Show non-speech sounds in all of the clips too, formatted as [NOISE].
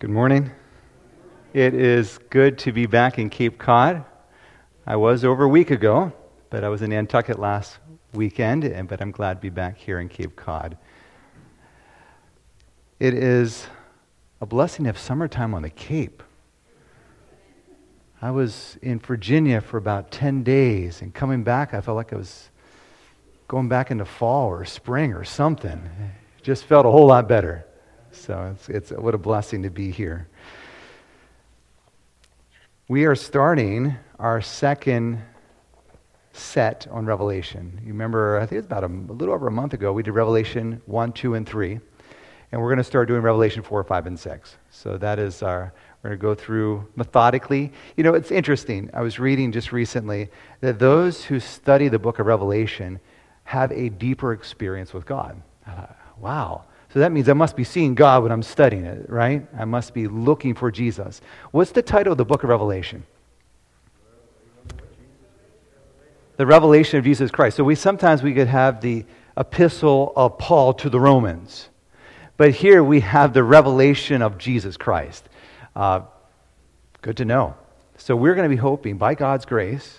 Good morning. It is good to be back in Cape Cod. I was over a week ago, but I was in Nantucket last weekend, and, but I'm glad to be back here in Cape Cod. It is a blessing to have summertime on the Cape. I was in Virginia for about 10 days, and coming back, I felt like I was going back into fall or spring or something. It just felt a whole lot better. So it's, it's what a blessing to be here. We are starting our second set on Revelation. You remember, I think it's about a, a little over a month ago, we did Revelation 1, 2, and 3. And we're going to start doing Revelation 4, 5, and 6. So that is our, we're going to go through methodically. You know, it's interesting. I was reading just recently that those who study the book of Revelation have a deeper experience with God. wow. So that means I must be seeing God when I'm studying it, right? I must be looking for Jesus. What's the title of the book of Revelation? The revelation of Jesus Christ. So we sometimes we could have the epistle of Paul to the Romans. But here we have the revelation of Jesus Christ. Uh, good to know. So we're going to be hoping, by God's grace,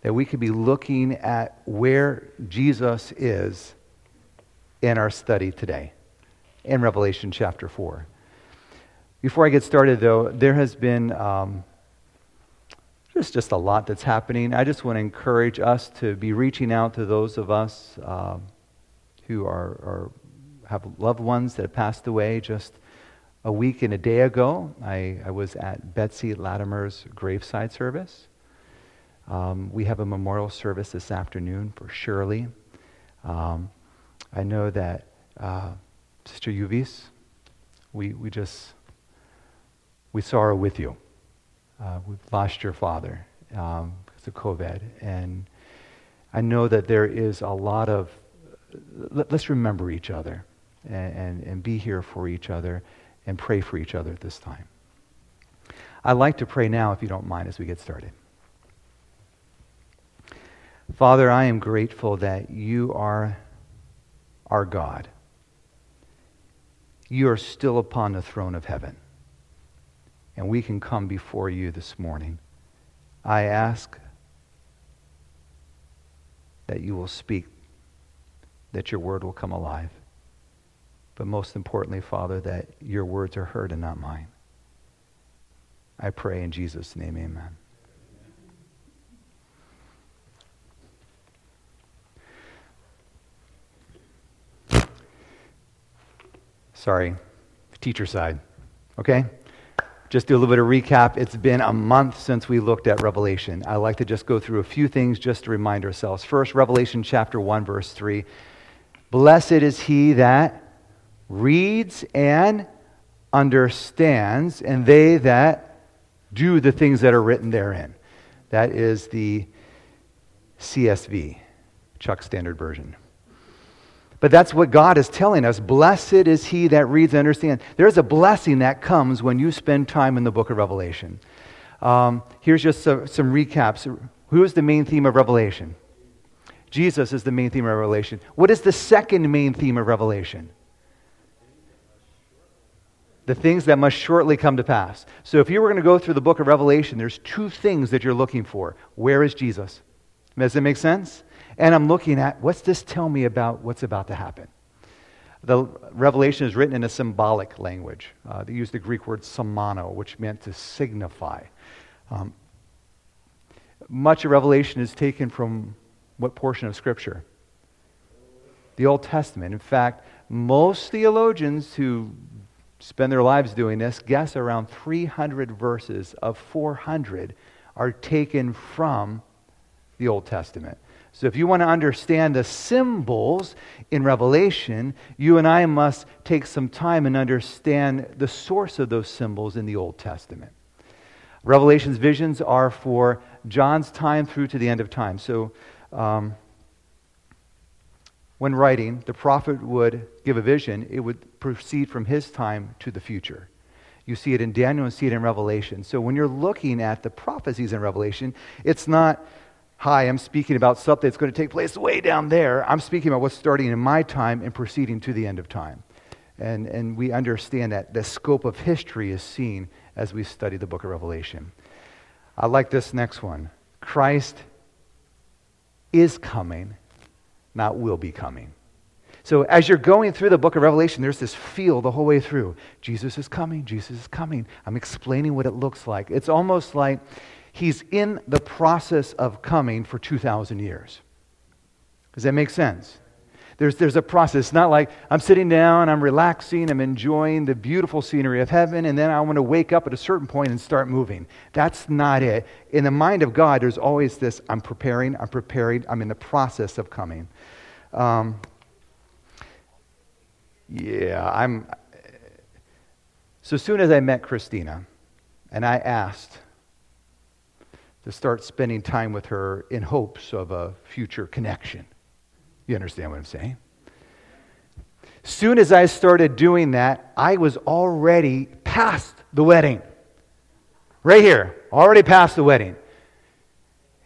that we could be looking at where Jesus is in our study today in Revelation chapter 4. Before I get started, though, there has been um, just, just a lot that's happening. I just want to encourage us to be reaching out to those of us uh, who are, are, have loved ones that have passed away. Just a week and a day ago, I, I was at Betsy Latimer's graveside service. Um, we have a memorial service this afternoon for Shirley. Um, I know that uh, Sister Uvis, we, we just, we sorrow with you. Uh, we've lost your father um, because of COVID. And I know that there is a lot of, let, us remember each other and, and, and be here for each other and pray for each other at this time. I'd like to pray now, if you don't mind, as we get started. Father, I am grateful that you are our God you are still upon the throne of heaven. And we can come before you this morning. I ask that you will speak, that your word will come alive. But most importantly, Father, that your words are heard and not mine. I pray in Jesus' name, amen. Sorry, teacher side. Okay? Just do a little bit of recap. It's been a month since we looked at Revelation. I like to just go through a few things just to remind ourselves. First, Revelation chapter 1, verse 3. Blessed is he that reads and understands, and they that do the things that are written therein. That is the CSV, Chuck Standard Version. But that's what God is telling us. Blessed is he that reads and understands. There's a blessing that comes when you spend time in the book of Revelation. Um, here's just some, some recaps. Who is the main theme of Revelation? Jesus is the main theme of Revelation. What is the second main theme of Revelation? The things that must shortly come to pass. So if you were going to go through the book of Revelation, there's two things that you're looking for. Where is Jesus? Does that make sense? And I'm looking at what's this tell me about what's about to happen? The Revelation is written in a symbolic language. Uh, they use the Greek word semano, which meant to signify. Um, much of Revelation is taken from what portion of Scripture? The Old Testament. In fact, most theologians who spend their lives doing this guess around 300 verses of 400 are taken from the Old Testament. So, if you want to understand the symbols in Revelation, you and I must take some time and understand the source of those symbols in the Old Testament. Revelation's visions are for John's time through to the end of time. So, um, when writing, the prophet would give a vision, it would proceed from his time to the future. You see it in Daniel and see it in Revelation. So, when you're looking at the prophecies in Revelation, it's not hi, I'm speaking about something that's going to take place way down there. I'm speaking about what's starting in my time and proceeding to the end of time. And, and we understand that the scope of history is seen as we study the book of Revelation. I like this next one Christ is coming, not will be coming. So as you're going through the book of Revelation, there's this feel the whole way through. Jesus is coming, Jesus is coming. I'm explaining what it looks like. It's almost like he's in the process of coming for 2,000 years. Does that make sense? There's, there's a process. It's not like I'm sitting down, I'm relaxing, I'm enjoying the beautiful scenery of heaven, and then I want to wake up at a certain point and start moving. That's not it. In the mind of God, there's always this I'm preparing, I'm preparing, I'm in the process of coming. Um, yeah, I'm. So soon as I met Christina, and I asked to start spending time with her in hopes of a future connection. You understand what I'm saying? Soon as I started doing that, I was already past the wedding. Right here, already past the wedding.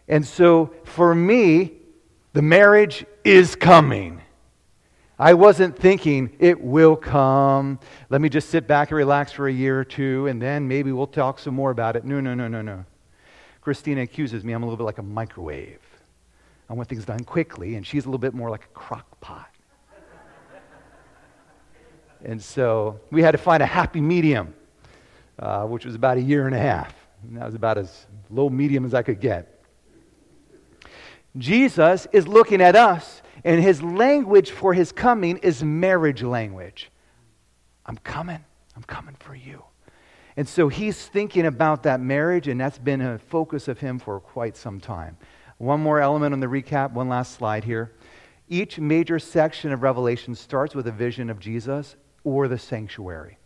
And so for me, the marriage is coming. I wasn't thinking it will come. Let me just sit back and relax for a year or two, and then maybe we'll talk some more about it. No, no, no, no, no. Christina accuses me I'm a little bit like a microwave. I want things done quickly, and she's a little bit more like a crock pot. and so we had to find a happy medium, uh, which was about a year and a half. And that was about as low medium as I could get. Jesus is looking at us, and his language for his coming is marriage language. I'm coming. I'm coming for you. And so he's thinking about that marriage, and that's been a focus of him for quite some time. One more element on the recap, one last slide here. Each major section of Revelation starts with a vision of Jesus or the sanctuary.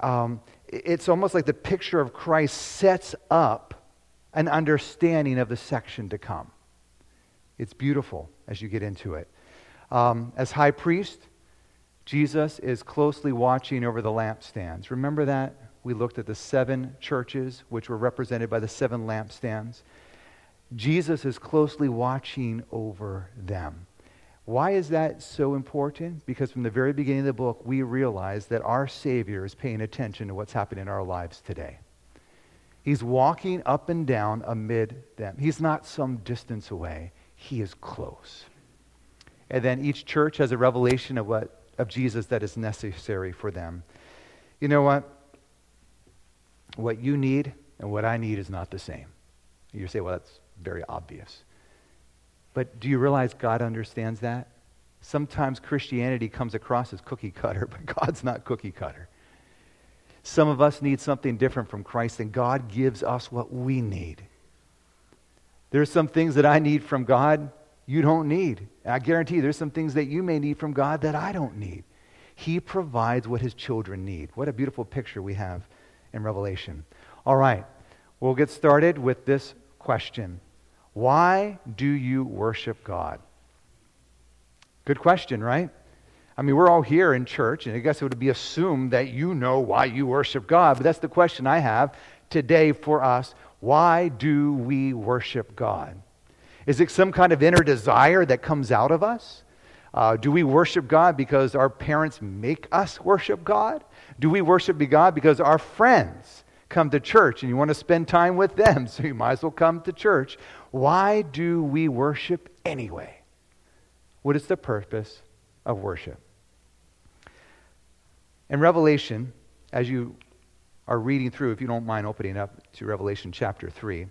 Um, it's almost like the picture of Christ sets up an understanding of the section to come. It's beautiful as you get into it. Um, as high priest, Jesus is closely watching over the lampstands. Remember that? We looked at the seven churches, which were represented by the seven lampstands. Jesus is closely watching over them. Why is that so important? Because from the very beginning of the book, we realize that our Savior is paying attention to what's happening in our lives today. He's walking up and down amid them. He's not some distance away, He is close. And then each church has a revelation of, what, of Jesus that is necessary for them. You know what? What you need and what I need is not the same. You say, well, that's very obvious. But do you realize God understands that? Sometimes Christianity comes across as cookie cutter, [LAUGHS] but God's not cookie cutter. Some of us need something different from Christ, and God gives us what we need. There's some things that I need from God you don't need. I guarantee you, there's some things that you may need from God that I don't need. He provides what his children need. What a beautiful picture we have in Revelation. All right, we'll get started with this question Why do you worship God? Good question, right? I mean, we're all here in church, and I guess it would be assumed that you know why you worship God, but that's the question I have today for us. Why do we worship God? Is it some kind of inner desire that comes out of us? Uh, do we worship God because our parents make us worship God? Do we worship God because our friends come to church and you want to spend time with them, [LAUGHS] so you might as well come to church. Why do we worship anyway? What is the purpose of worship? In Revelation, as you are reading through, if you don't mind opening up to Revelation chapter 3,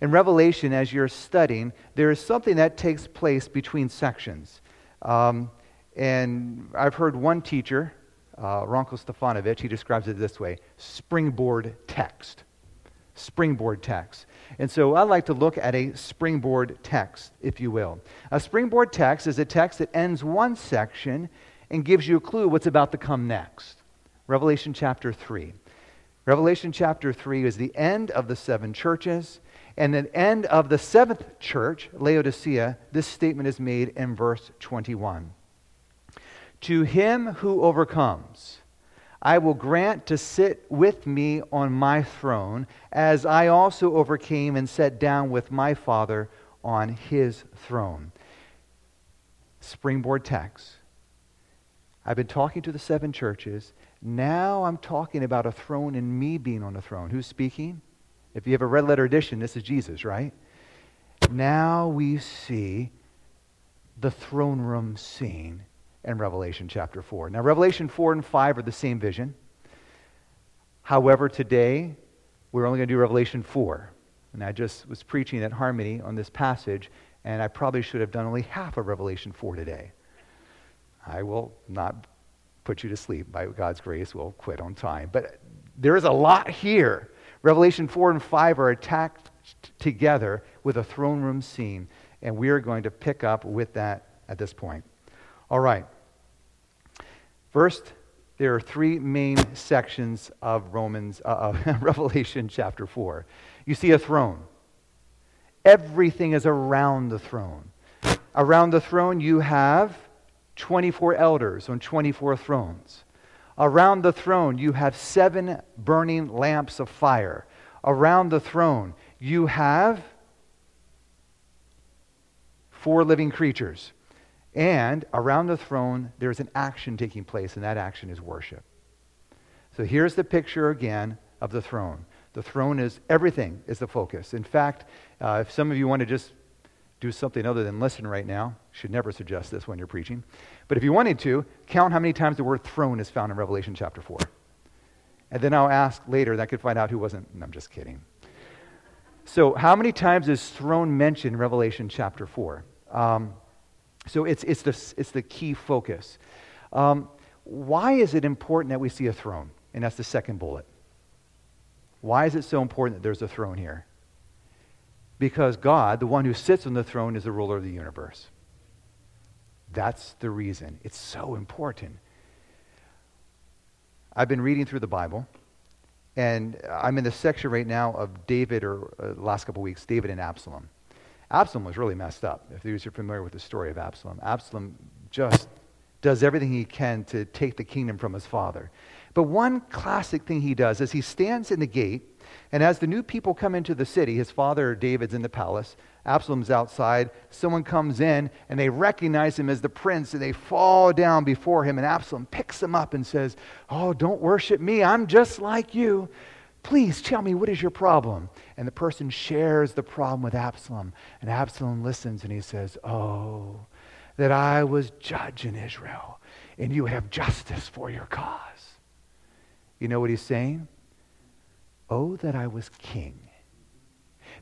in Revelation, as you're studying, there is something that takes place between sections. Um, and I've heard one teacher uh, Ranko Stefanovic, he describes it this way springboard text. Springboard text. And so I like to look at a springboard text, if you will. A springboard text is a text that ends one section and gives you a clue what's about to come next. Revelation chapter 3. Revelation chapter 3 is the end of the seven churches. And the end of the seventh church, Laodicea, this statement is made in verse 21. To him who overcomes, I will grant to sit with me on my throne, as I also overcame and sat down with my Father on his throne. Springboard text. I've been talking to the seven churches. Now I'm talking about a throne and me being on a throne. Who's speaking? If you have a red letter edition, this is Jesus, right? Now we see the throne room scene in Revelation chapter 4. Now, Revelation 4 and 5 are the same vision. However, today we're only going to do Revelation 4. And I just was preaching at Harmony on this passage, and I probably should have done only half of Revelation 4 today. I will not put you to sleep. By God's grace, we'll quit on time. But there is a lot here. Revelation 4 and 5 are attacked together with a throne room scene, and we are going to pick up with that at this point. All right. First, there are three main sections of Romans, uh, of [LAUGHS] Revelation chapter 4. You see a throne. Everything is around the throne. Around the throne, you have 24 elders on 24 thrones. Around the throne, you have seven burning lamps of fire. Around the throne, you have four living creatures. And around the throne, there's an action taking place, and that action is worship. So here's the picture again of the throne. The throne is everything is the focus. In fact, uh, if some of you want to just do something other than listen right now, should never suggest this when you're preaching. But if you wanted to, count how many times the word throne is found in Revelation chapter 4. And then I'll ask later, and I could find out who wasn't. I'm just kidding. So, how many times is throne mentioned in Revelation chapter 4? Um, so, it's, it's, the, it's the key focus. Um, why is it important that we see a throne? And that's the second bullet. Why is it so important that there's a throne here? Because God, the one who sits on the throne, is the ruler of the universe. That's the reason. It's so important. I've been reading through the Bible, and I'm in the section right now of David, or uh, last couple weeks, David and Absalom. Absalom was really messed up, if you're familiar with the story of Absalom. Absalom just does everything he can to take the kingdom from his father. But one classic thing he does is he stands in the gate, and as the new people come into the city, his father David's in the palace, Absalom's outside, someone comes in, and they recognize him as the prince, and they fall down before him, and Absalom picks him up and says, Oh, don't worship me, I'm just like you. Please tell me, what is your problem? And the person shares the problem with Absalom, and Absalom listens, and he says, Oh, that I was judge in Israel, and you have justice for your cause. You know what he's saying? Oh, that I was king.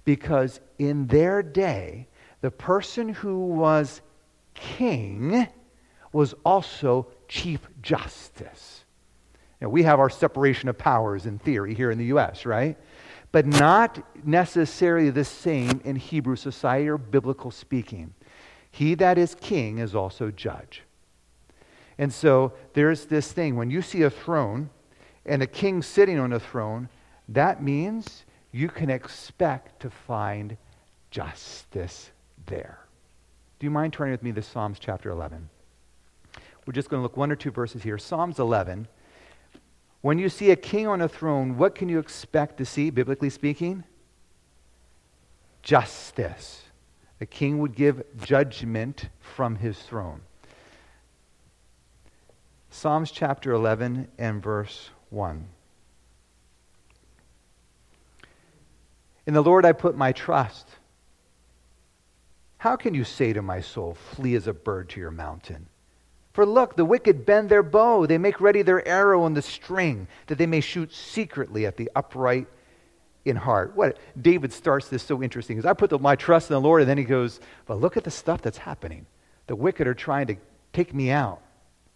Because in their day, the person who was king was also chief justice. Now, we have our separation of powers in theory here in the U.S., right? But not necessarily the same in Hebrew society or biblical speaking. He that is king is also judge. And so there's this thing when you see a throne, and a king sitting on a throne, that means you can expect to find justice there. Do you mind turning with me to Psalms chapter 11? We're just going to look one or two verses here. Psalms 11. When you see a king on a throne, what can you expect to see, biblically speaking? Justice. A king would give judgment from his throne. Psalms chapter 11 and verse 1. In the Lord I put my trust. How can you say to my soul, Flee as a bird to your mountain? For look, the wicked bend their bow. They make ready their arrow and the string, that they may shoot secretly at the upright in heart. What David starts this so interesting because I put the, my trust in the Lord, and then he goes, But look at the stuff that's happening. The wicked are trying to take me out.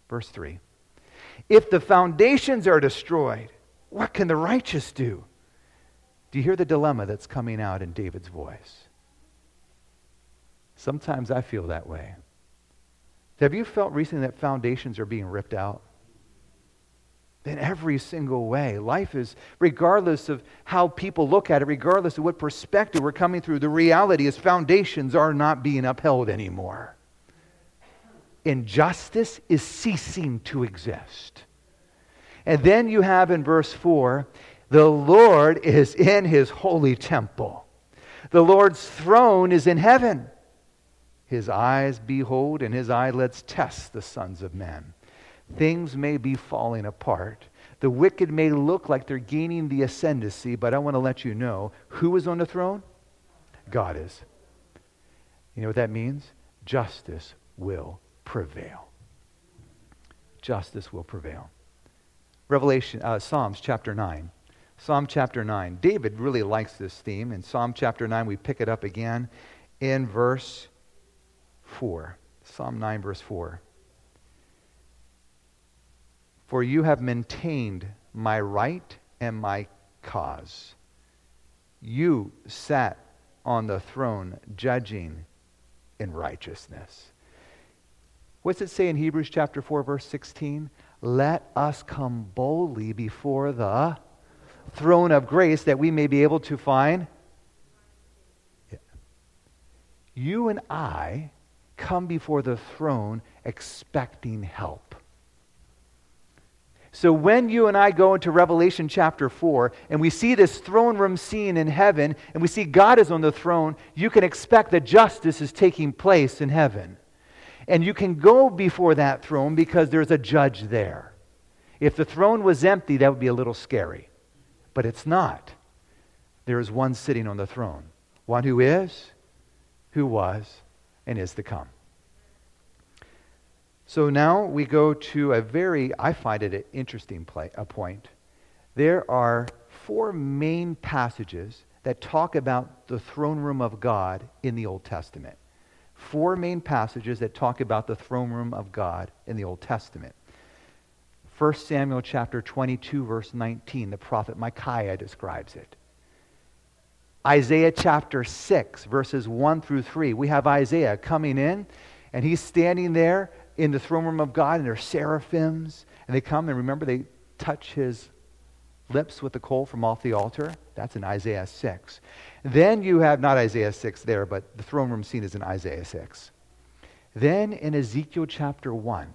Verse 3. If the foundations are destroyed, what can the righteous do? Do you hear the dilemma that's coming out in David's voice? Sometimes I feel that way. Have you felt recently that foundations are being ripped out? In every single way. Life is, regardless of how people look at it, regardless of what perspective we're coming through, the reality is foundations are not being upheld anymore injustice is ceasing to exist. And then you have in verse 4 the Lord is in his holy temple. The Lord's throne is in heaven. His eyes behold, and his eyelids test the sons of men. Things may be falling apart. The wicked may look like they're gaining the ascendancy, but I want to let you know who is on the throne? God is. You know what that means? Justice will prevail. Justice will prevail. Revelation, uh, Psalms chapter 9. Psalm chapter 9. David really likes this theme. In Psalm chapter 9, we pick it up again in verse 4. Psalm 9, verse 4. For you have maintained my right and my cause. You sat on the throne judging in righteousness. What's it say in Hebrews chapter 4, verse 16? Let us come boldly before the throne of grace that we may be able to find. You and I come before the throne expecting help. So when you and I go into Revelation chapter 4 and we see this throne room scene in heaven and we see God is on the throne, you can expect that justice is taking place in heaven. And you can go before that throne because there's a judge there. If the throne was empty, that would be a little scary. But it's not. There is one sitting on the throne, one who is, who was, and is to come. So now we go to a very, I find it an interesting play, a point. There are four main passages that talk about the throne room of God in the Old Testament. Four main passages that talk about the throne room of God in the Old Testament. 1 Samuel chapter 22 verse 19, the prophet Micaiah describes it. Isaiah chapter 6 verses 1 through 3. We have Isaiah coming in and he's standing there in the throne room of God and there are seraphims and they come and remember they touch his lips with the coal from off the altar. That's in Isaiah 6. Then you have not Isaiah 6 there, but the throne room scene is in Isaiah 6. Then in Ezekiel chapter 1,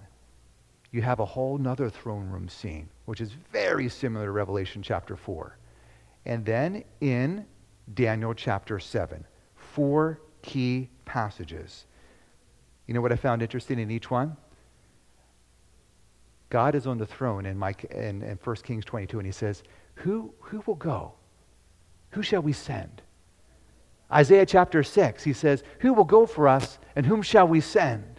you have a whole nother throne room scene, which is very similar to Revelation chapter 4. And then in Daniel chapter 7, four key passages. You know what I found interesting in each one? God is on the throne in, Mike, in, in 1 Kings 22, and he says, who, who will go? Who shall we send? Isaiah chapter 6, he says, Who will go for us, and whom shall we send?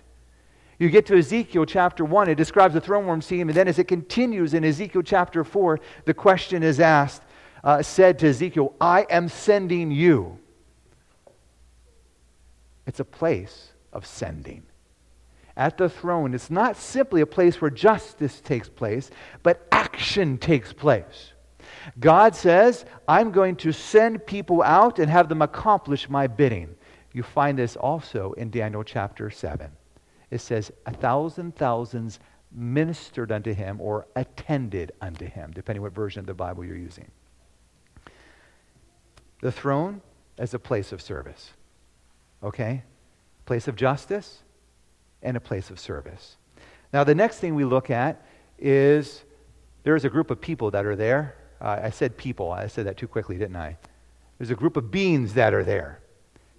You get to Ezekiel chapter 1, it describes the throne room scene, and then as it continues in Ezekiel chapter 4, the question is asked, uh, said to Ezekiel, I am sending you. It's a place of sending. At the throne, it's not simply a place where justice takes place, but action takes place. God says, I'm going to send people out and have them accomplish my bidding. You find this also in Daniel chapter 7 it says, a thousand thousands ministered unto him or attended unto him, depending what version of the Bible you're using. The throne as a place of service. Okay? Place of justice and a place of service. Now, the next thing we look at is there's a group of people that are there. Uh, I said people. I said that too quickly, didn't I? There's a group of beings that are there.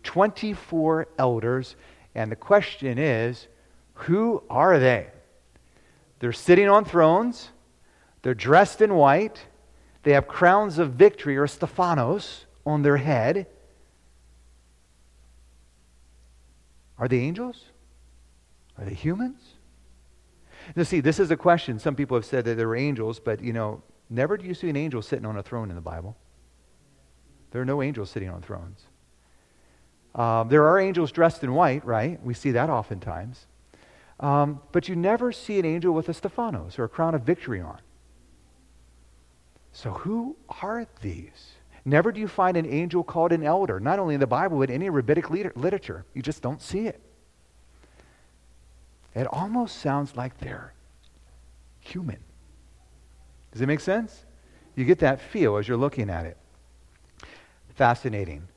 24 elders. And the question is who are they? They're sitting on thrones, they're dressed in white, they have crowns of victory or Stephanos on their head. Are they angels? Are they humans? Now, see, this is a question. Some people have said that they were angels, but, you know, never do you see an angel sitting on a throne in the Bible. There are no angels sitting on thrones. Um, there are angels dressed in white, right? We see that oftentimes. Um, but you never see an angel with a Stephanos or a crown of victory on. So who are these? Never do you find an angel called an elder, not only in the Bible, but in any rabbinic literature. You just don't see it. It almost sounds like they're human. Does it make sense? You get that feel as you're looking at it. Fascinating.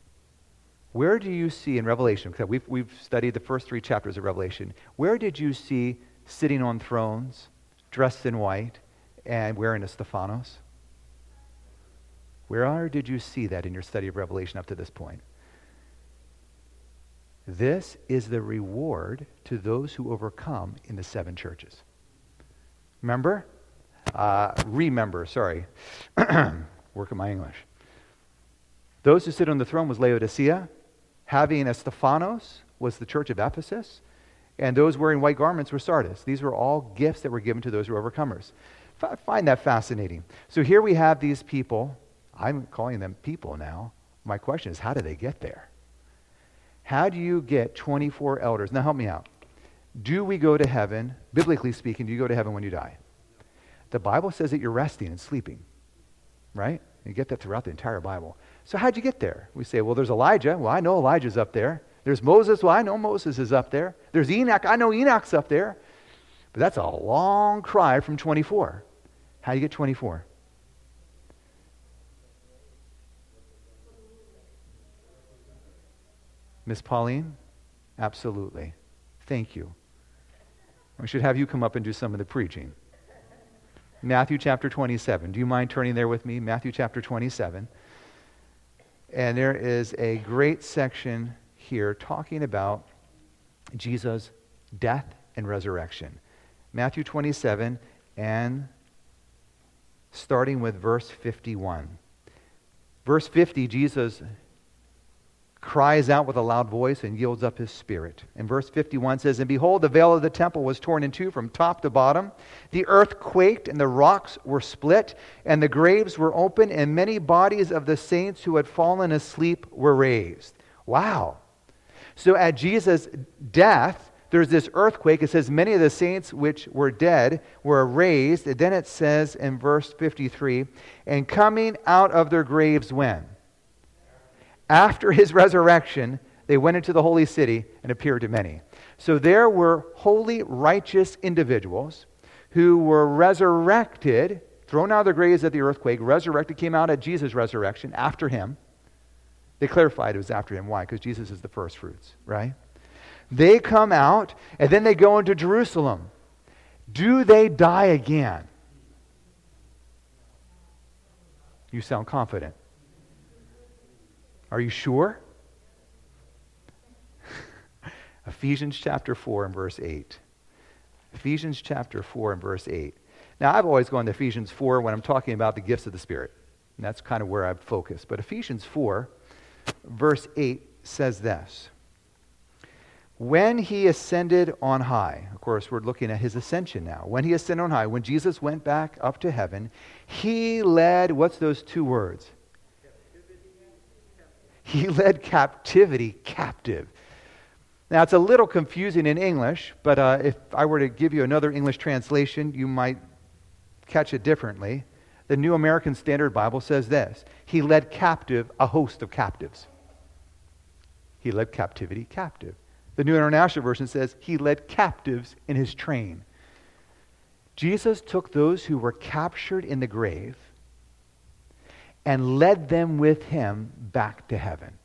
Where do you see in Revelation, because we've, we've studied the first three chapters of Revelation, where did you see sitting on thrones, dressed in white, and wearing a Stephanos? Where did you see that in your study of Revelation up to this point? This is the reward to those who overcome in the seven churches. Remember? Uh, remember, sorry. [CLEARS THROAT] Work on my English. Those who sit on the throne was Laodicea, having a Stephanos was the church of Ephesus, and those wearing white garments were Sardis. These were all gifts that were given to those who were overcomers. I find that fascinating. So here we have these people. I'm calling them people now. My question is, how do they get there? How do you get 24 elders? Now, help me out. Do we go to heaven, biblically speaking, do you go to heaven when you die? The Bible says that you're resting and sleeping, right? You get that throughout the entire Bible. So, how'd you get there? We say, well, there's Elijah. Well, I know Elijah's up there. There's Moses. Well, I know Moses is up there. There's Enoch. I know Enoch's up there. But that's a long cry from 24. How do you get 24? Miss Pauline? Absolutely. Thank you. We should have you come up and do some of the preaching. Matthew chapter 27. Do you mind turning there with me? Matthew chapter 27. And there is a great section here talking about Jesus' death and resurrection. Matthew 27 and starting with verse 51. Verse 50, Jesus cries out with a loud voice and yields up his spirit. And verse 51 says, And behold, the veil of the temple was torn in two from top to bottom. The earth quaked, and the rocks were split, and the graves were open, and many bodies of the saints who had fallen asleep were raised. Wow. So at Jesus' death, there's this earthquake. It says, Many of the saints which were dead were raised. And then it says in verse 53, And coming out of their graves when? After his resurrection, they went into the holy city and appeared to many. So there were holy, righteous individuals who were resurrected, thrown out of their graves at the earthquake, resurrected, came out at Jesus' resurrection after him. They clarified it was after him. Why? Because Jesus is the first fruits, right? They come out and then they go into Jerusalem. Do they die again? You sound confident. Are you sure? [LAUGHS] Ephesians chapter 4 and verse 8. Ephesians chapter 4 and verse 8. Now, I've always gone to Ephesians 4 when I'm talking about the gifts of the Spirit. And that's kind of where I've focused. But Ephesians 4, verse 8 says this When he ascended on high, of course, we're looking at his ascension now. When he ascended on high, when Jesus went back up to heaven, he led, what's those two words? He led captivity captive. Now, it's a little confusing in English, but uh, if I were to give you another English translation, you might catch it differently. The New American Standard Bible says this He led captive a host of captives. He led captivity captive. The New International Version says he led captives in his train. Jesus took those who were captured in the grave and led them with him back to heaven.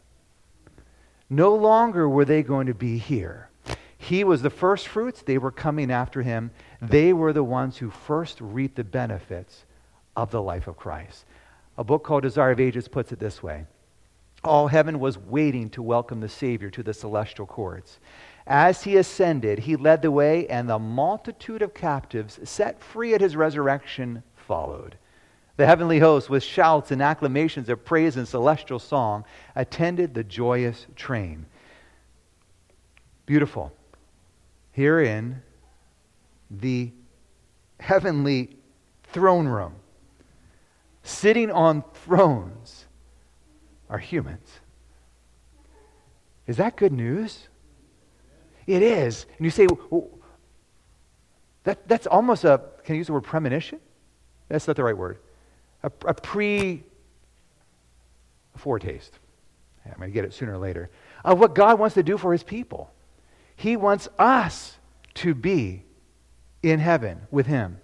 No longer were they going to be here. He was the first fruits. They were coming after him. They were the ones who first reaped the benefits of the life of Christ. A book called Desire of Ages puts it this way All heaven was waiting to welcome the Savior to the celestial courts. As he ascended, he led the way, and the multitude of captives set free at his resurrection followed. The heavenly host, with shouts and acclamations of praise and celestial song, attended the joyous train. Beautiful. Here in the heavenly throne room, sitting on thrones, are humans. Is that good news? It is. And you say, well, that, that's almost a, can I use the word premonition? That's not the right word a, a pre foretaste. I'm going to get it sooner or later. Of what God wants to do for his people. He wants us to be in heaven with him.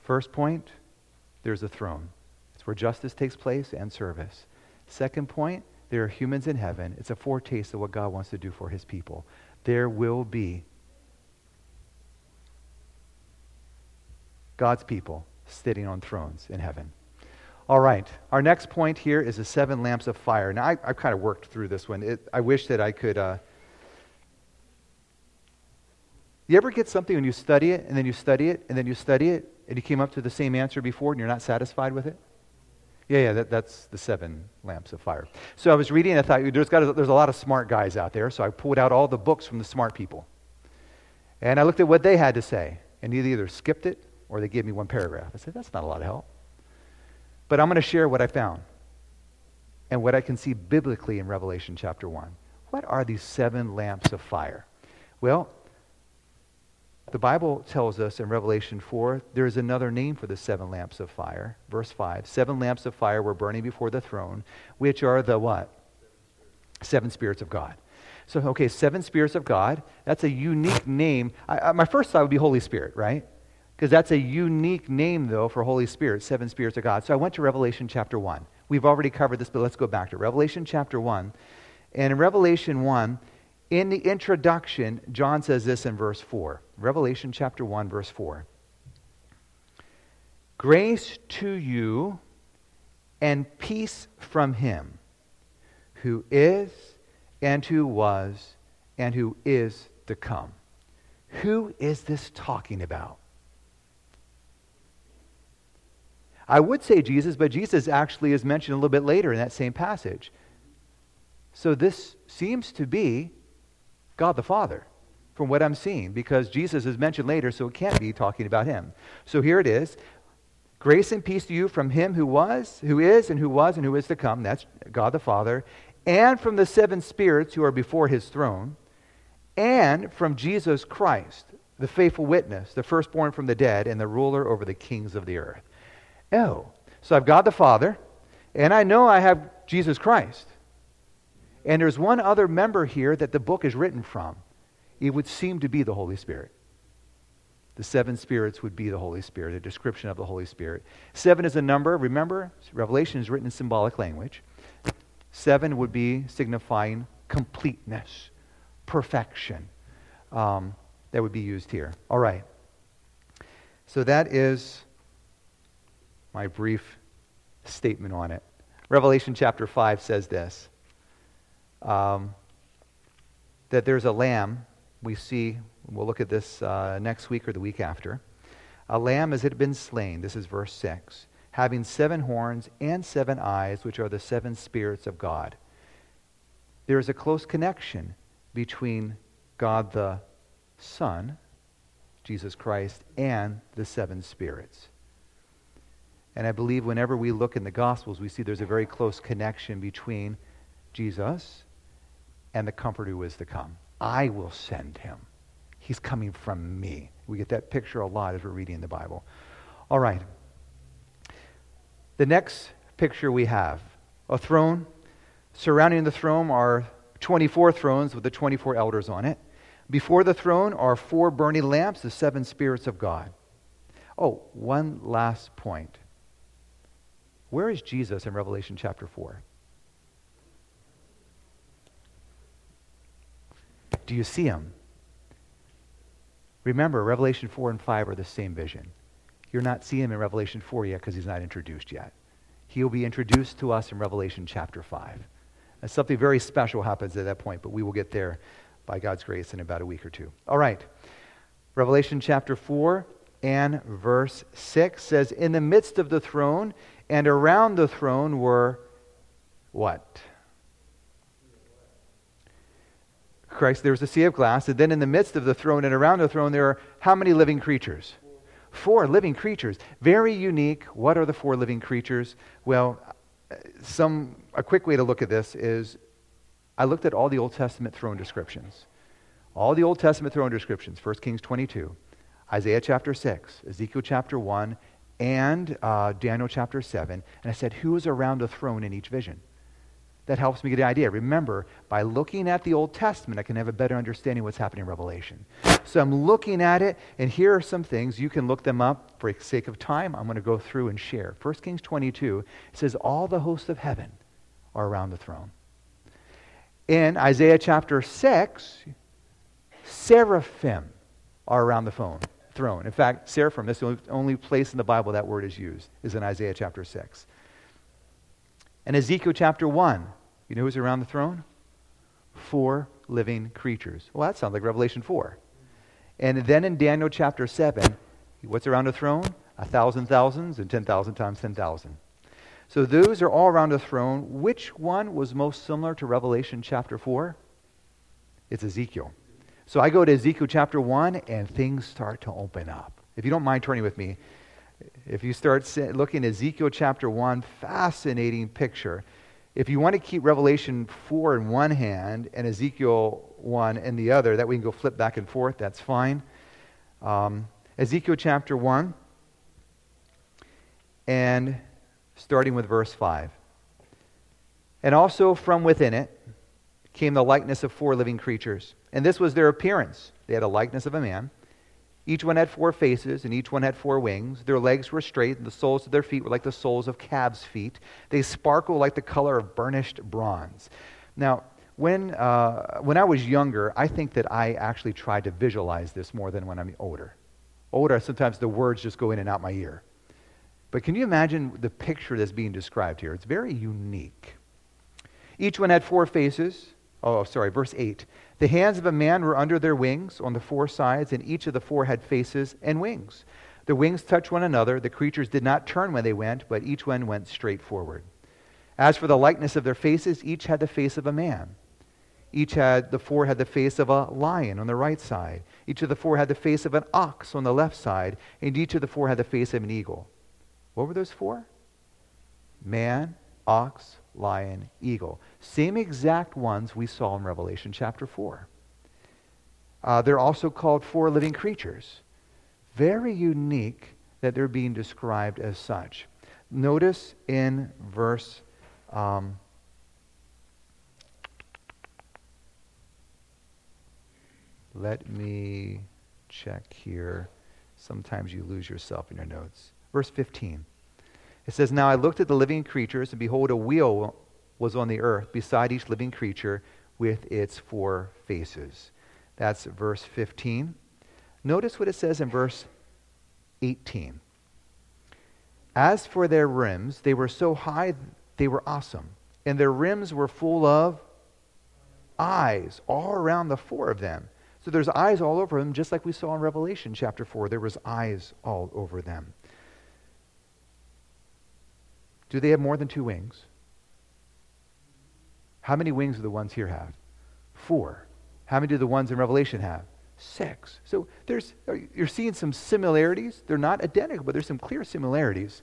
First point, there's a throne. It's where justice takes place and service. Second point, there are humans in heaven. It's a foretaste of what God wants to do for his people. There will be God's people sitting on thrones in heaven. All right. Our next point here is the seven lamps of fire. Now, I, have kind of worked through this one. It, I wish that I could. Uh... You ever get something when you study it, and then you study it, and then you study it, and you came up to the same answer before, and you're not satisfied with it? Yeah, yeah, that, that's the seven lamps of fire. So I was reading, and I thought there's, got a, there's a lot of smart guys out there, so I pulled out all the books from the smart people. And I looked at what they had to say, and they either skipped it or they gave me one paragraph. I said, that's not a lot of help. But I'm going to share what I found and what I can see biblically in Revelation chapter 1. What are these seven lamps of fire? Well, the Bible tells us in Revelation 4 there is another name for the seven lamps of fire. Verse 5 Seven lamps of fire were burning before the throne, which are the what? Seven spirits of God. So, okay, seven spirits of God. That's a unique name. I, I, my first thought would be Holy Spirit, right? because that's a unique name, though, for Holy Spirit, seven spirits of God. So I went to Revelation chapter 1. We've already covered this, but let's go back to Revelation chapter 1. And in Revelation 1, in the introduction, John says this in verse 4. Revelation chapter 1, verse 4. Grace to you and peace from him who is and who was and who is to come. Who is this talking about? I would say Jesus, but Jesus actually is mentioned a little bit later in that same passage. So this seems to be God the Father from what I'm seeing because Jesus is mentioned later, so it can't be talking about him. So here it is. Grace and peace to you from him who was, who is, and who was, and who is to come. That's God the Father. And from the seven spirits who are before his throne. And from Jesus Christ, the faithful witness, the firstborn from the dead, and the ruler over the kings of the earth. Oh, so I've God the Father, and I know I have Jesus Christ. And there's one other member here that the book is written from. It would seem to be the Holy Spirit. The seven spirits would be the Holy Spirit, a description of the Holy Spirit. Seven is a number. Remember, Revelation is written in symbolic language. Seven would be signifying completeness, perfection. Um, that would be used here. All right. So that is my brief statement on it. Revelation chapter 5 says this um, that there's a lamb. We see, we'll look at this uh, next week or the week after. A lamb as it had been slain, this is verse 6, having seven horns and seven eyes, which are the seven spirits of God. There is a close connection between God the Son, Jesus Christ, and the seven spirits. And I believe whenever we look in the Gospels, we see there's a very close connection between Jesus and the Comforter who is to come. I will send him. He's coming from me. We get that picture a lot as we're reading the Bible. All right. The next picture we have a throne. Surrounding the throne are 24 thrones with the 24 elders on it. Before the throne are four burning lamps, the seven spirits of God. Oh, one last point. Where is Jesus in Revelation chapter 4? Do you see him? Remember, Revelation 4 and 5 are the same vision. You're not seeing him in Revelation 4 yet because he's not introduced yet. He'll be introduced to us in Revelation chapter 5. And something very special happens at that point, but we will get there by God's grace in about a week or two. All right. Revelation chapter 4 and verse 6 says, In the midst of the throne and around the throne were what? Christ, there was a sea of glass, and then in the midst of the throne and around the throne, there are how many living creatures? Four living creatures. Very unique. What are the four living creatures? Well, some a quick way to look at this is I looked at all the Old Testament throne descriptions. All the Old Testament throne descriptions, 1 Kings 22, Isaiah chapter 6, Ezekiel chapter 1, and uh, Daniel chapter 7. And I said, Who is around the throne in each vision? That helps me get the idea. Remember, by looking at the Old Testament, I can have a better understanding of what's happening in Revelation. So I'm looking at it, and here are some things. You can look them up for sake of time. I'm going to go through and share. 1 Kings 22 says, All the hosts of heaven are around the throne. In Isaiah chapter 6, seraphim are around the phone throne. In fact, seraphim, that's the only, only place in the Bible that word is used, is in Isaiah chapter 6. And Ezekiel chapter 1, you know who's around the throne? Four living creatures. Well, that sounds like Revelation 4. And then in Daniel chapter 7, what's around the throne? A thousand thousands and 10,000 times 10,000. So those are all around the throne. Which one was most similar to Revelation chapter 4? It's Ezekiel. So I go to Ezekiel chapter 1, and things start to open up. If you don't mind turning with me, if you start looking at Ezekiel chapter 1, fascinating picture. If you want to keep Revelation 4 in one hand and Ezekiel 1 in the other, that we can go flip back and forth, that's fine. Um, Ezekiel chapter 1, and starting with verse 5. And also from within it came the likeness of four living creatures. And this was their appearance. They had a likeness of a man. Each one had four faces, and each one had four wings. Their legs were straight, and the soles of their feet were like the soles of calves' feet. They sparkle like the color of burnished bronze. Now, when, uh, when I was younger, I think that I actually tried to visualize this more than when I'm older. Older, sometimes the words just go in and out my ear. But can you imagine the picture that's being described here? It's very unique. Each one had four faces. Oh, sorry, verse 8. The hands of a man were under their wings on the four sides, and each of the four had faces and wings. The wings touched one another. The creatures did not turn when they went, but each one went straight forward. As for the likeness of their faces, each had the face of a man. Each had, the four had the face of a lion on the right side. Each of the four had the face of an ox on the left side, and each of the four had the face of an eagle. What were those four? Man, ox, lion, eagle. Same exact ones we saw in Revelation chapter 4. Uh, they're also called four living creatures. Very unique that they're being described as such. Notice in verse. Um, let me check here. Sometimes you lose yourself in your notes. Verse 15. It says, Now I looked at the living creatures, and behold, a wheel was on the earth beside each living creature with its four faces. That's verse 15. Notice what it says in verse 18. As for their rims, they were so high, they were awesome. And their rims were full of eyes all around the four of them. So there's eyes all over them, just like we saw in Revelation chapter 4. There was eyes all over them. Do they have more than two wings? How many wings do the ones here have? Four. How many do the ones in Revelation have? Six. So there's, you're seeing some similarities. They're not identical, but there's some clear similarities.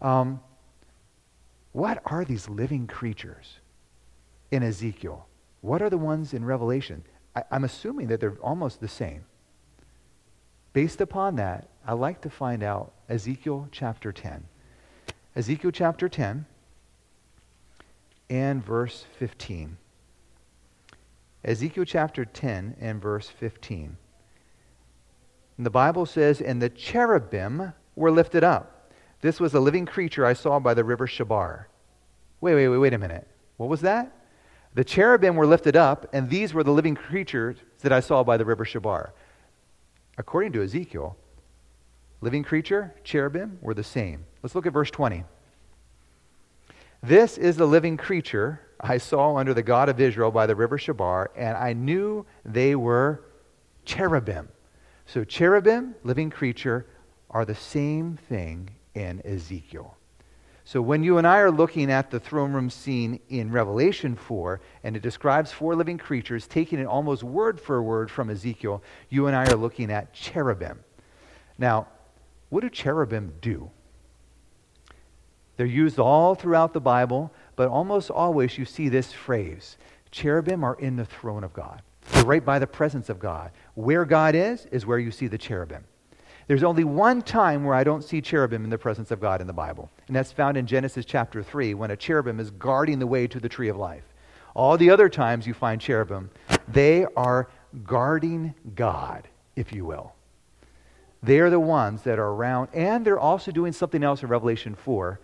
Um, what are these living creatures in Ezekiel? What are the ones in Revelation? I, I'm assuming that they're almost the same. Based upon that, I'd like to find out Ezekiel chapter 10. Ezekiel chapter 10 and verse 15. Ezekiel chapter 10 and verse 15. And the Bible says, And the cherubim were lifted up. This was a living creature I saw by the river Chebar. Wait, wait, wait, wait a minute. What was that? The cherubim were lifted up, and these were the living creatures that I saw by the river Chebar. According to Ezekiel, living creature, cherubim were the same. Let's look at verse 20. This is the living creature I saw under the God of Israel by the river Chebar, and I knew they were cherubim. So, cherubim, living creature, are the same thing in Ezekiel. So, when you and I are looking at the throne room scene in Revelation 4, and it describes four living creatures, taking it almost word for word from Ezekiel, you and I are looking at cherubim. Now, what do cherubim do? They're used all throughout the Bible, but almost always you see this phrase cherubim are in the throne of God. They're right by the presence of God. Where God is, is where you see the cherubim. There's only one time where I don't see cherubim in the presence of God in the Bible, and that's found in Genesis chapter 3 when a cherubim is guarding the way to the tree of life. All the other times you find cherubim, they are guarding God, if you will. They are the ones that are around, and they're also doing something else in Revelation 4.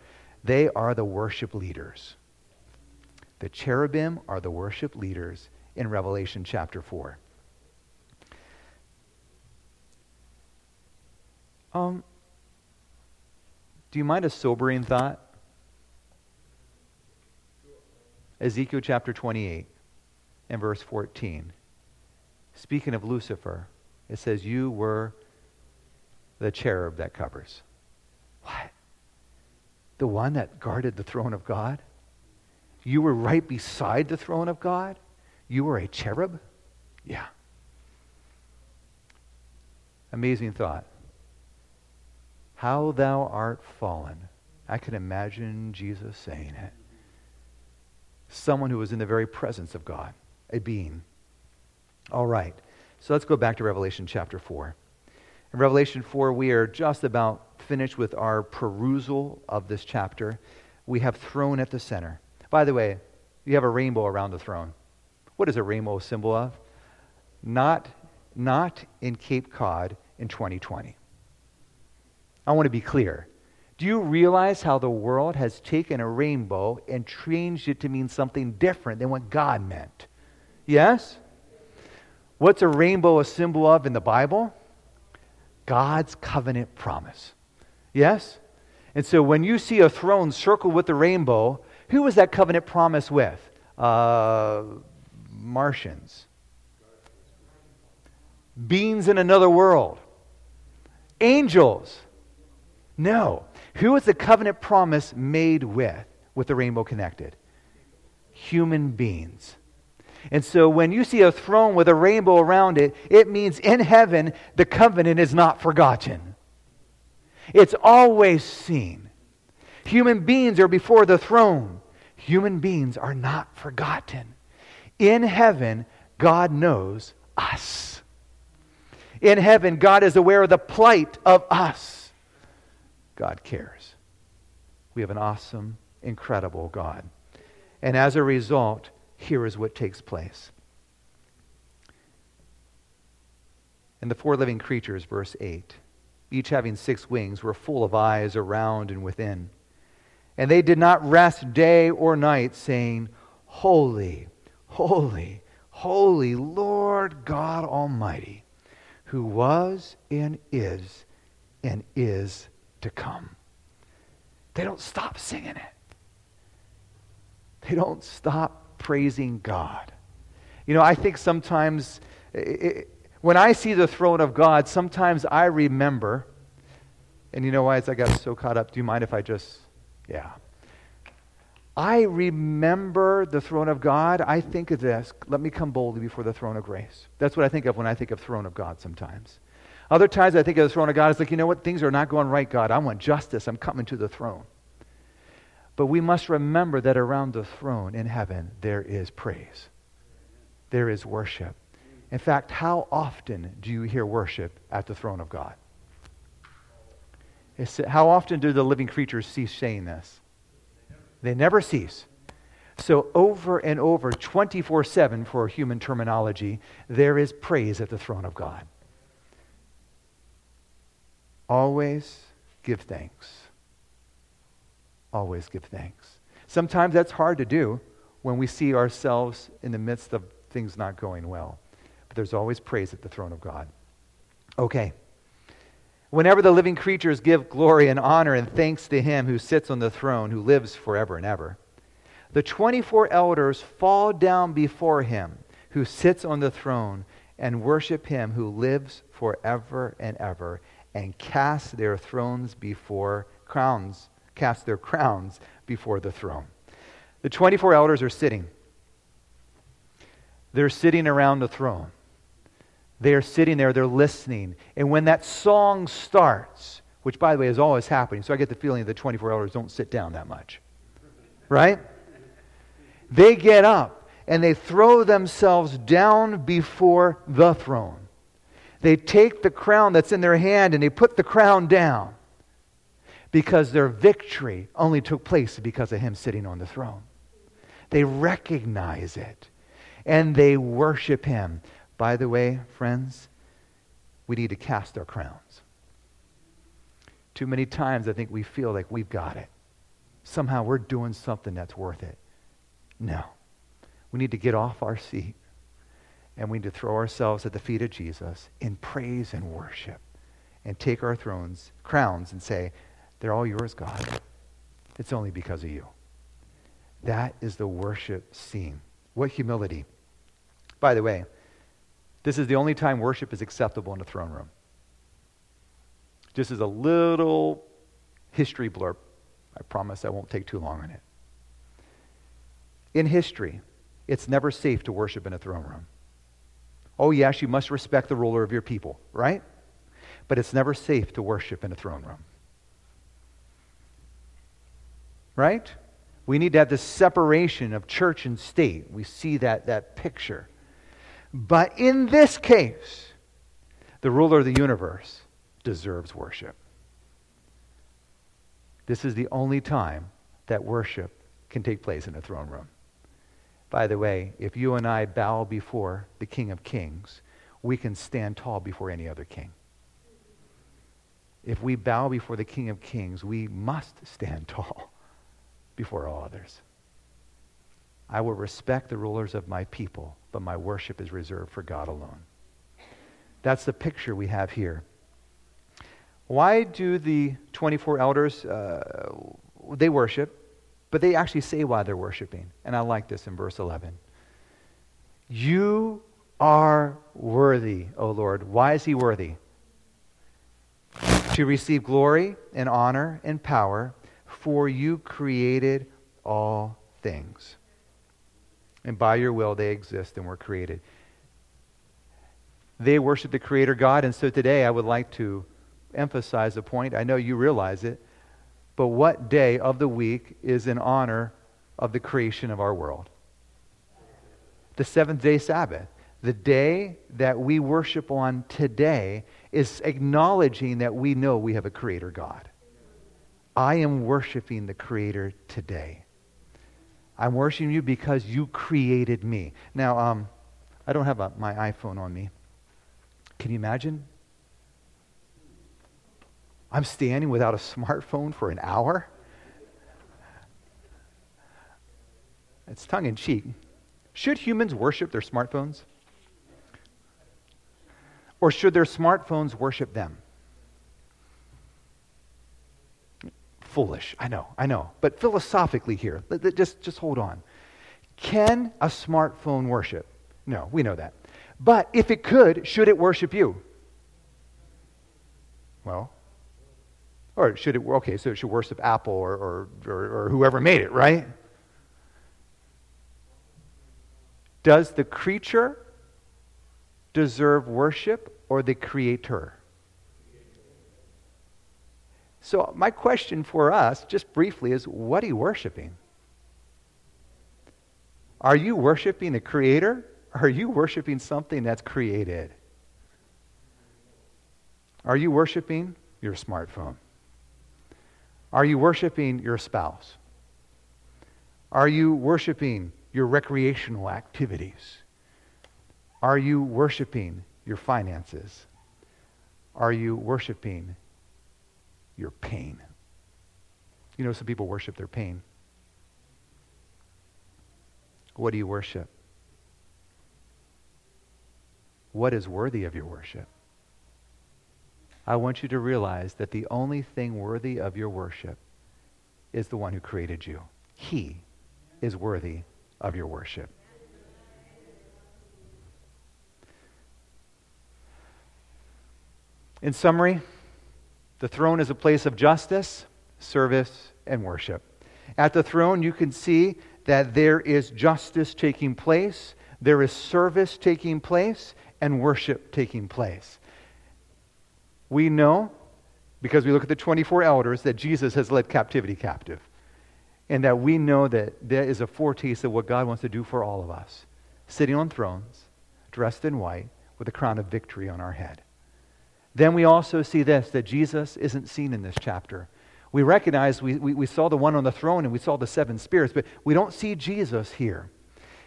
They are the worship leaders. The cherubim are the worship leaders in Revelation chapter 4. Um, do you mind a sobering thought? Ezekiel chapter 28 and verse 14. Speaking of Lucifer, it says, You were the cherub that covers. What? The one that guarded the throne of God? You were right beside the throne of God? You were a cherub? Yeah. Amazing thought. How thou art fallen. I can imagine Jesus saying it. Someone who was in the very presence of God, a being. All right. So let's go back to Revelation chapter 4. In Revelation 4, we are just about finished with our perusal of this chapter. We have throne at the center. By the way, you have a rainbow around the throne. What is a rainbow a symbol of? Not, not in Cape Cod in 2020. I want to be clear. Do you realize how the world has taken a rainbow and changed it to mean something different than what God meant? Yes? What's a rainbow a symbol of in the Bible? God's covenant promise. Yes? And so when you see a throne circled with a rainbow, who was that covenant promise with? Uh, Martians. Beings in another world. Angels. No. Who was the covenant promise made with, with the rainbow connected? Human beings. And so when you see a throne with a rainbow around it, it means in heaven the covenant is not forgotten. It's always seen. Human beings are before the throne. Human beings are not forgotten. In heaven, God knows us. In heaven, God is aware of the plight of us. God cares. We have an awesome, incredible God. And as a result, here is what takes place. And the four living creatures, verse 8, each having six wings, were full of eyes around and within. And they did not rest day or night, saying, Holy, holy, holy Lord God Almighty, who was and is and is to come. They don't stop singing it. They don't stop praising God. You know, I think sometimes it, when I see the throne of God, sometimes I remember, and you know why? I got so caught up, do you mind if I just, yeah. I remember the throne of God. I think of this. Let me come boldly before the throne of grace. That's what I think of when I think of throne of God sometimes. Other times I think of the throne of God. It's like, you know what? Things are not going right, God. I want justice. I'm coming to the throne. But we must remember that around the throne in heaven, there is praise, there is worship. In fact, how often do you hear worship at the throne of God? It's, how often do the living creatures cease saying this? They never cease. So, over and over, 24 7 for human terminology, there is praise at the throne of God. Always give thanks always give thanks. Sometimes that's hard to do when we see ourselves in the midst of things not going well. There's always praise at the throne of God. Okay. Whenever the living creatures give glory and honor and thanks to him who sits on the throne, who lives forever and ever, the 24 elders fall down before him who sits on the throne and worship him who lives forever and ever and cast their thrones before crowns cast their crowns before the throne. The 24 elders are sitting. They're sitting around the throne. They are sitting there, they're listening. And when that song starts, which by the way is always happening, so I get the feeling that the 24 elders don't sit down that much. Right? They get up and they throw themselves down before the throne. They take the crown that's in their hand and they put the crown down because their victory only took place because of him sitting on the throne. They recognize it and they worship him. By the way, friends, we need to cast our crowns. Too many times I think we feel like we've got it. Somehow we're doing something that's worth it. No. We need to get off our seat and we need to throw ourselves at the feet of Jesus in praise and worship and take our thrones, crowns, and say, they're all yours, God. It's only because of you. That is the worship scene. What humility. By the way, this is the only time worship is acceptable in the throne room. Just as a little history blurb. I promise I won't take too long on it. In history, it's never safe to worship in a throne room. Oh, yes, you must respect the ruler of your people, right? But it's never safe to worship in a throne room. Right? We need to have this separation of church and state. We see that, that picture. But in this case, the ruler of the universe deserves worship. This is the only time that worship can take place in a throne room. By the way, if you and I bow before the King of Kings, we can stand tall before any other king. If we bow before the King of Kings, we must stand [LAUGHS] tall before all others. I will respect the rulers of my people, but my worship is reserved for God alone. That's the picture we have here. Why do the 24 elders, uh, they worship, but they actually say why they're worshiping. And I like this in verse 11. You are worthy, O Lord. Why is he worthy? To receive glory and honor and power, for you created all things. And by your will they exist and were created. They worship the Creator God, and so today I would like to emphasize a point. I know you realize it. But what day of the week is in honor of the creation of our world? The seventh day Sabbath. The day that we worship on today is acknowledging that we know we have a creator God. I am worshiping the creator today. I'm worshiping you because you created me. Now, um, I don't have a, my iPhone on me. Can you imagine I'm standing without a [LAUGHS] smartphone for an hour? It's tongue in cheek. Should humans worship their smartphones? Or should their smartphones worship them? Foolish. I know, I know. But philosophically here, just, just hold on. Can a smartphone worship? No, we know that. But if it could, should it worship you? Well, or should it, okay, so it should worship Apple or, or, or, or whoever made it, right? Does the creature deserve worship or the creator? So, my question for us, just briefly, is what are you worshiping? Are you worshiping a creator? Or are you worshiping something that's created? Are you worshiping your smartphone? Are you worshiping your spouse? Are you worshiping your recreational activities? Are you worshiping your finances? Are you worshiping your pain? You know, some people worship their pain. What do you worship? What is worthy of your worship? I want you to realize that the only thing worthy of your worship is the one who created you. He is worthy of your worship. In summary, the throne is a place of justice, service, and worship. At the throne, you can see that there is justice taking place, there is service taking place, and worship taking place. We know, because we look at the 24 elders, that Jesus has led captivity captive. And that we know that there is a foretaste of what God wants to do for all of us. Sitting on thrones, dressed in white, with a crown of victory on our head. Then we also see this that Jesus isn't seen in this chapter. We recognize we, we, we, saw the one on the throne and we saw the seven spirits, but we don't see Jesus here.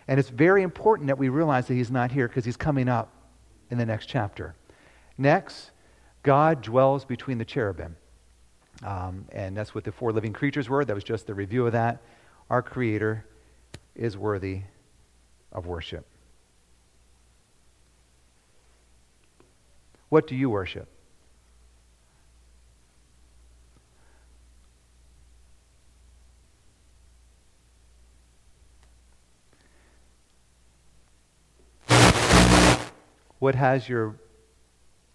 And it's very important that we realize that he's not here because he's coming up in the next chapter. Next, God dwells between the cherubim. Um, and that's what the four living creatures were. That was just the review of that. Our Creator is worthy of worship. What do you worship? What has your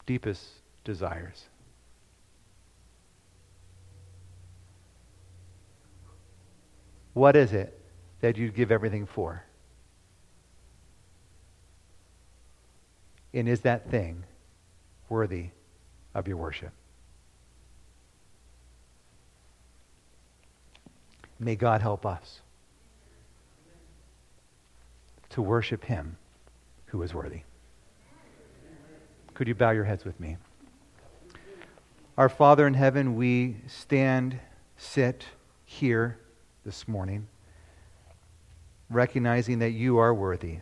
deepest desires? What is it that you'd give everything for? And is that thing? Worthy of your worship? May God help us to worship him who is worthy. Could you bow your heads with me? Our Father in heaven, we stand, sit here this morning, recognizing that you are worthy.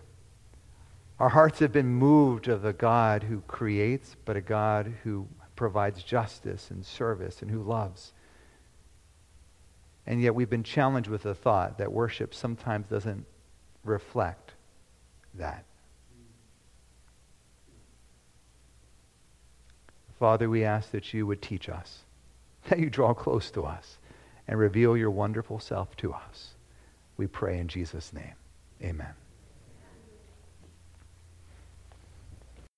Our hearts have been moved of a God who creates, but a God who provides justice and service and who loves. And yet we've been challenged with the thought that worship sometimes doesn't reflect that. Father, we ask that you would teach us, [LAUGHS] that you draw close to us and reveal your wonderful self to us. We pray in Jesus' name. Amen.